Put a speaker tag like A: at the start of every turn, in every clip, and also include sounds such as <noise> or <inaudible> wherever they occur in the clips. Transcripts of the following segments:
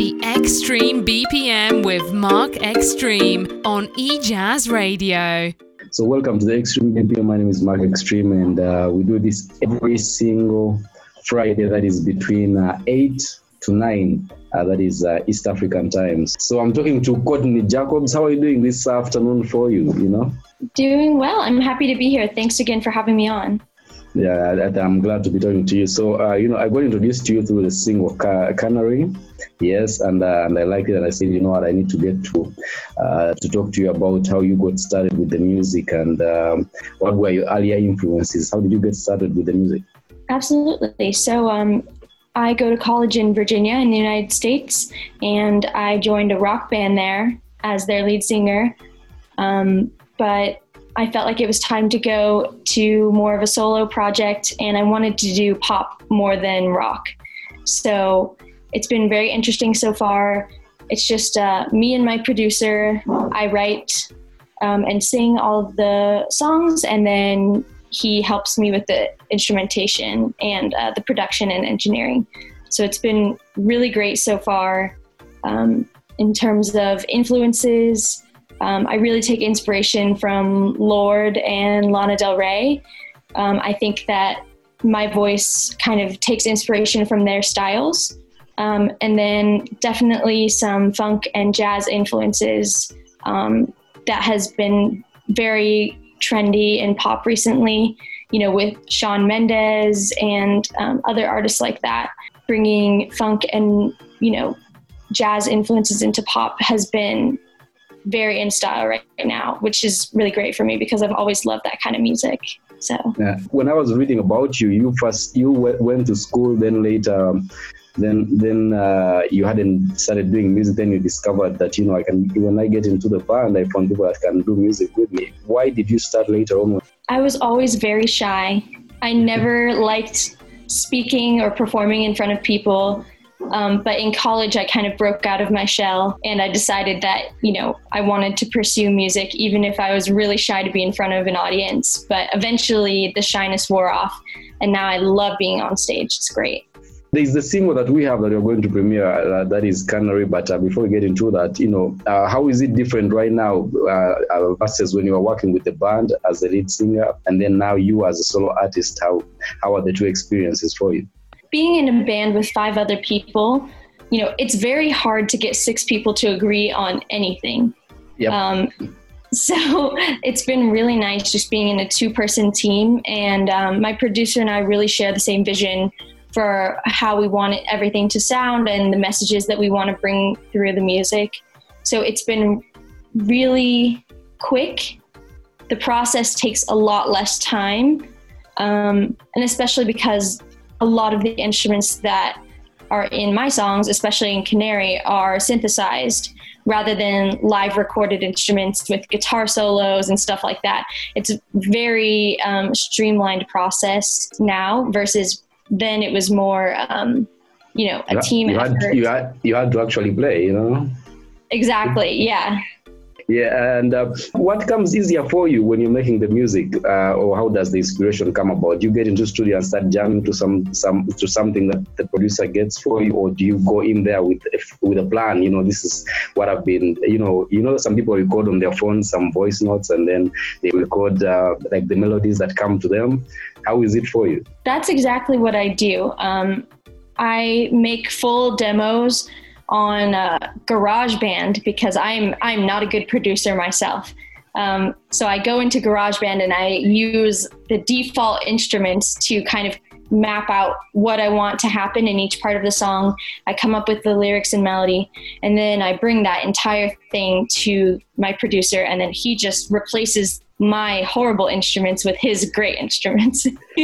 A: The Xtreme BPM with Mark Xtreme on eJazz Radio.
B: So, welcome to the Xtreme BPM. My name is Mark Xtreme, and uh, we do this every single Friday that is between uh, 8 to 9. Uh, that is uh, East African times. So I'm talking to Courtney Jacobs. How are you doing this afternoon for you? You know,
C: doing well. I'm happy to be here. Thanks again for having me on.
B: Yeah, I'm glad to be talking to you. So, uh, you know, I got introduced to you through the single Canary. Yes, and uh, and I like it. And I said, you know what, I need to get to uh, to talk to you about how you got started with the music and um, what were your earlier influences. How did you get started with the music?
C: Absolutely. So, um, I go to college in Virginia in the United States, and I joined a rock band there as their lead singer. Um, but I felt like it was time to go to more of a solo project and I wanted to do pop more than rock. So it's been very interesting so far. It's just uh, me and my producer. I write um, and sing all of the songs, and then he helps me with the instrumentation and uh, the production and engineering. So it's been really great so far um, in terms of influences. Um, I really take inspiration from Lorde and Lana Del Rey. Um, I think that my voice kind of takes inspiration from their styles. Um, and then definitely some funk and jazz influences um, that has been very trendy in pop recently, you know, with Shawn Mendes and um, other artists like that, bringing funk and, you know, jazz influences into pop has been very in style right now, which is really great for me because I've always loved that kind of music. So
B: yeah. when I was reading about you, you first you went to school, then later, um, then then uh, you hadn't started doing music. Then you discovered that you know I can when I get into the band, I found people that can do music with me. Why did you start later on?
C: I was always very shy. I never liked speaking or performing in front of people. Um, but in college, I kind of broke out of my shell and I decided that, you know, I wanted to pursue music, even if I was really shy to be in front of an audience. But eventually, the shyness wore off, and now I love being on stage. It's great.
B: There's the single that we have that we're going to premiere uh, that is Canary. But uh, before we get into that, you know, uh, how is it different right now uh, uh, versus when you were working with the band as a lead singer, and then now you as a solo artist? How how are the two experiences for you?
C: Being in a band with five other people, you know, it's very hard to get six people to agree on anything.
B: Yep. Um,
C: so <laughs> it's been really nice just being in a two person team. And um, my producer and I really share the same vision for how we want everything to sound and the messages that we want to bring through the music. So it's been really quick. The process takes a lot less time. Um, and especially because a lot of the instruments that are in my songs, especially in Canary, are synthesized rather than live recorded instruments with guitar solos and stuff like that. It's a very um, streamlined process now versus then it was more, um, you know, a
B: you
C: team
B: you had, you had, you had to actually play, you know?
C: Exactly, yeah.
B: Yeah, and uh, what comes easier for you when you're making the music, uh, or how does the inspiration come about? Do you get into studio and start jamming to some some to something that the producer gets for you, or do you go in there with with a plan? You know, this is what I've been. You know, you know, some people record on their phone some voice notes, and then they record uh, like the melodies that come to them. How is it for you?
C: That's exactly what I do. Um, I make full demos on uh, GarageBand because I'm I'm not a good producer myself. Um, so I go into GarageBand and I use the default instruments to kind of map out what I want to happen in each part of the song. I come up with the lyrics and melody, and then I bring that entire thing to my producer, and then he just replaces my horrible instruments with his great instruments. <laughs> <laughs>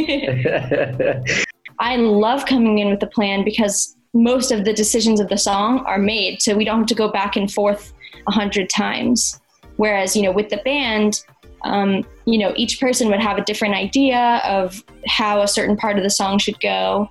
C: I love coming in with a plan because most of the decisions of the song are made so we don't have to go back and forth a hundred times. Whereas you know with the band um, you know each person would have a different idea of how a certain part of the song should go.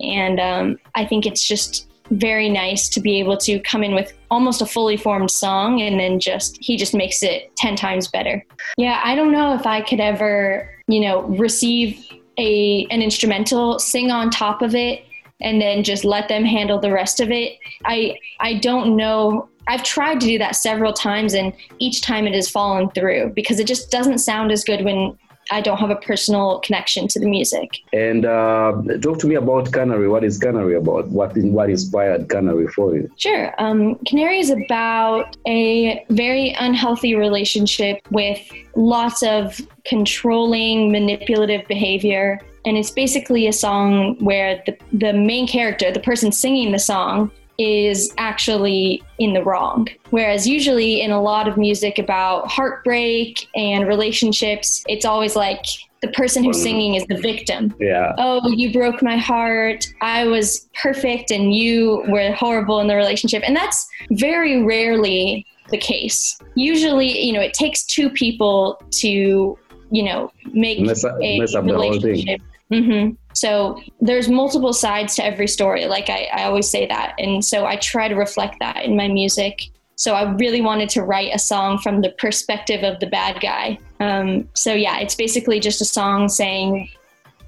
C: And um, i think it's just very nice to be able to come in with almost a fully formed song and then just he just makes it 10 times better. Yeah i don't know if i could ever you know receive a an instrumental sing on top of it and then just let them handle the rest of it. I I don't know I've tried to do that several times, and each time it has fallen through because it just doesn't sound as good when I don't have a personal connection to the music.
B: And uh, talk to me about Canary. What is Canary about? What what inspired Canary for you?
C: Sure. Um, Canary is about a very unhealthy relationship with lots of controlling, manipulative behavior. And it's basically a song where the, the main character, the person singing the song, is actually in the wrong. Whereas usually in a lot of music about heartbreak and relationships, it's always like the person who's singing is the victim.
B: Yeah.
C: Oh, you broke my heart. I was perfect and you were horrible in the relationship. And that's very rarely the case. Usually, you know, it takes two people to, you know, make
B: mess up,
C: a
B: mess up
C: relationship. Mm-hmm. So there's multiple sides to every story. Like I, I always say that. And so I try to reflect that in my music. So I really wanted to write a song from the perspective of the bad guy. Um, so yeah, it's basically just a song saying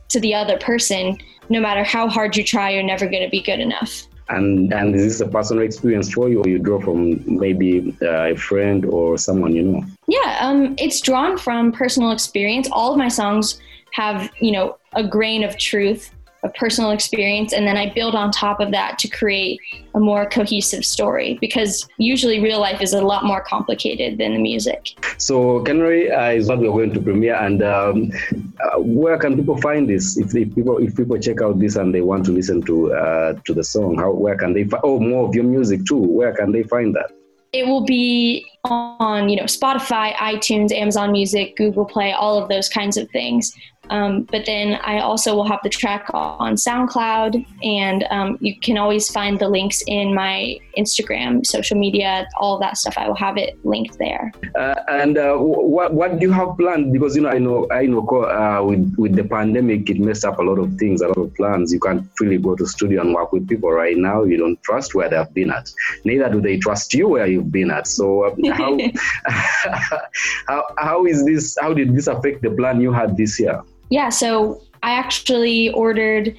C: to the other person, no matter how hard you try, you're never going to be good enough.
B: And and is this a personal experience for you, or you draw from maybe uh, a friend or someone you know?
C: Yeah, um, it's drawn from personal experience. All of my songs have you know a grain of truth a personal experience and then i build on top of that to create a more cohesive story because usually real life is a lot more complicated than the music.
B: So canary uh, is what we're going to premiere and um, uh, where can people find this? If, if, people if people check out this and they want to listen to uh, to the song how where can they find oh more of your music too. Where can they find that?
C: It will be on you know spotify itunes amazon music google play all of those kinds of things um, but then I also will have the track on SoundCloud, and um, you can always find the links in my Instagram, social media, all that stuff. I will have it linked there.
B: Uh, and uh, what what do you have planned? Because you know, I know, I know, uh, with with the pandemic, it messed up a lot of things, a lot of plans. You can't really go to studio and work with people right now. You don't trust where they have been at. Neither do they trust you where you've been at. So uh, <laughs> how <laughs> how how is this? How did this affect the plan you had this year?
C: Yeah, so I actually ordered,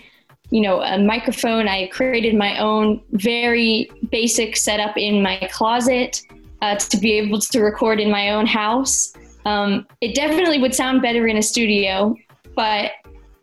C: you know, a microphone. I created my own very basic setup in my closet uh, to be able to record in my own house. Um, it definitely would sound better in a studio, but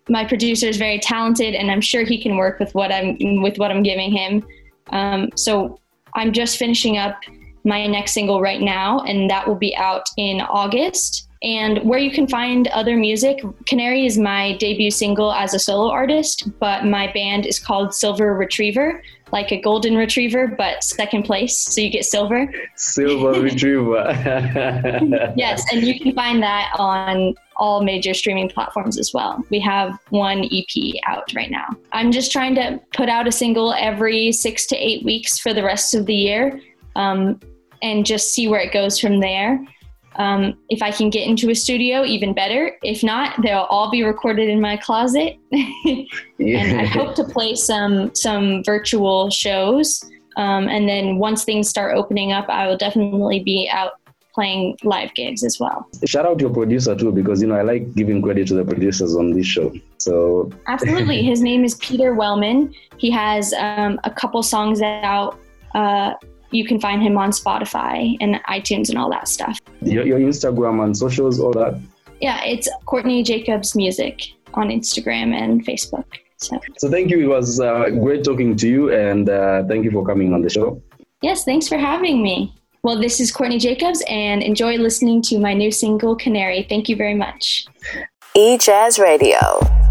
C: my producer is very talented, and I'm sure he can work with what I'm with what I'm giving him. Um, so I'm just finishing up my next single right now, and that will be out in August and where you can find other music. Canary is my debut single as a solo artist, but my band is called Silver Retriever, like a golden retriever, but second place, so you get silver.
B: Silver <laughs> Retriever. <laughs>
C: yes, and you can find that on all major streaming platforms as well. We have one EP out right now. I'm just trying to put out a single every six to eight weeks for the rest of the year. Um, and just see where it goes from there. Um, if I can get into a studio, even better. If not, they'll all be recorded in my closet. yeah. <laughs> And I hope to play some some virtual shows. Um, and then once things start opening up, I will definitely be out playing live gigs as well.
B: Shout out to your producer too, because you know I like giving credit to the producers on this show. So <laughs>
C: absolutely, his name is Peter Wellman. He has um, a couple songs out. Uh, you can find him on Spotify and iTunes and all that stuff.
B: Your, your Instagram and socials, all that?
C: Yeah, it's Courtney Jacobs Music on Instagram and Facebook. So,
B: so thank you. It was uh, great talking to you, and uh, thank you for coming on the show.
C: Yes, thanks for having me. Well, this is Courtney Jacobs, and enjoy listening to my new single, Canary. Thank you very much.
D: E Jazz Radio.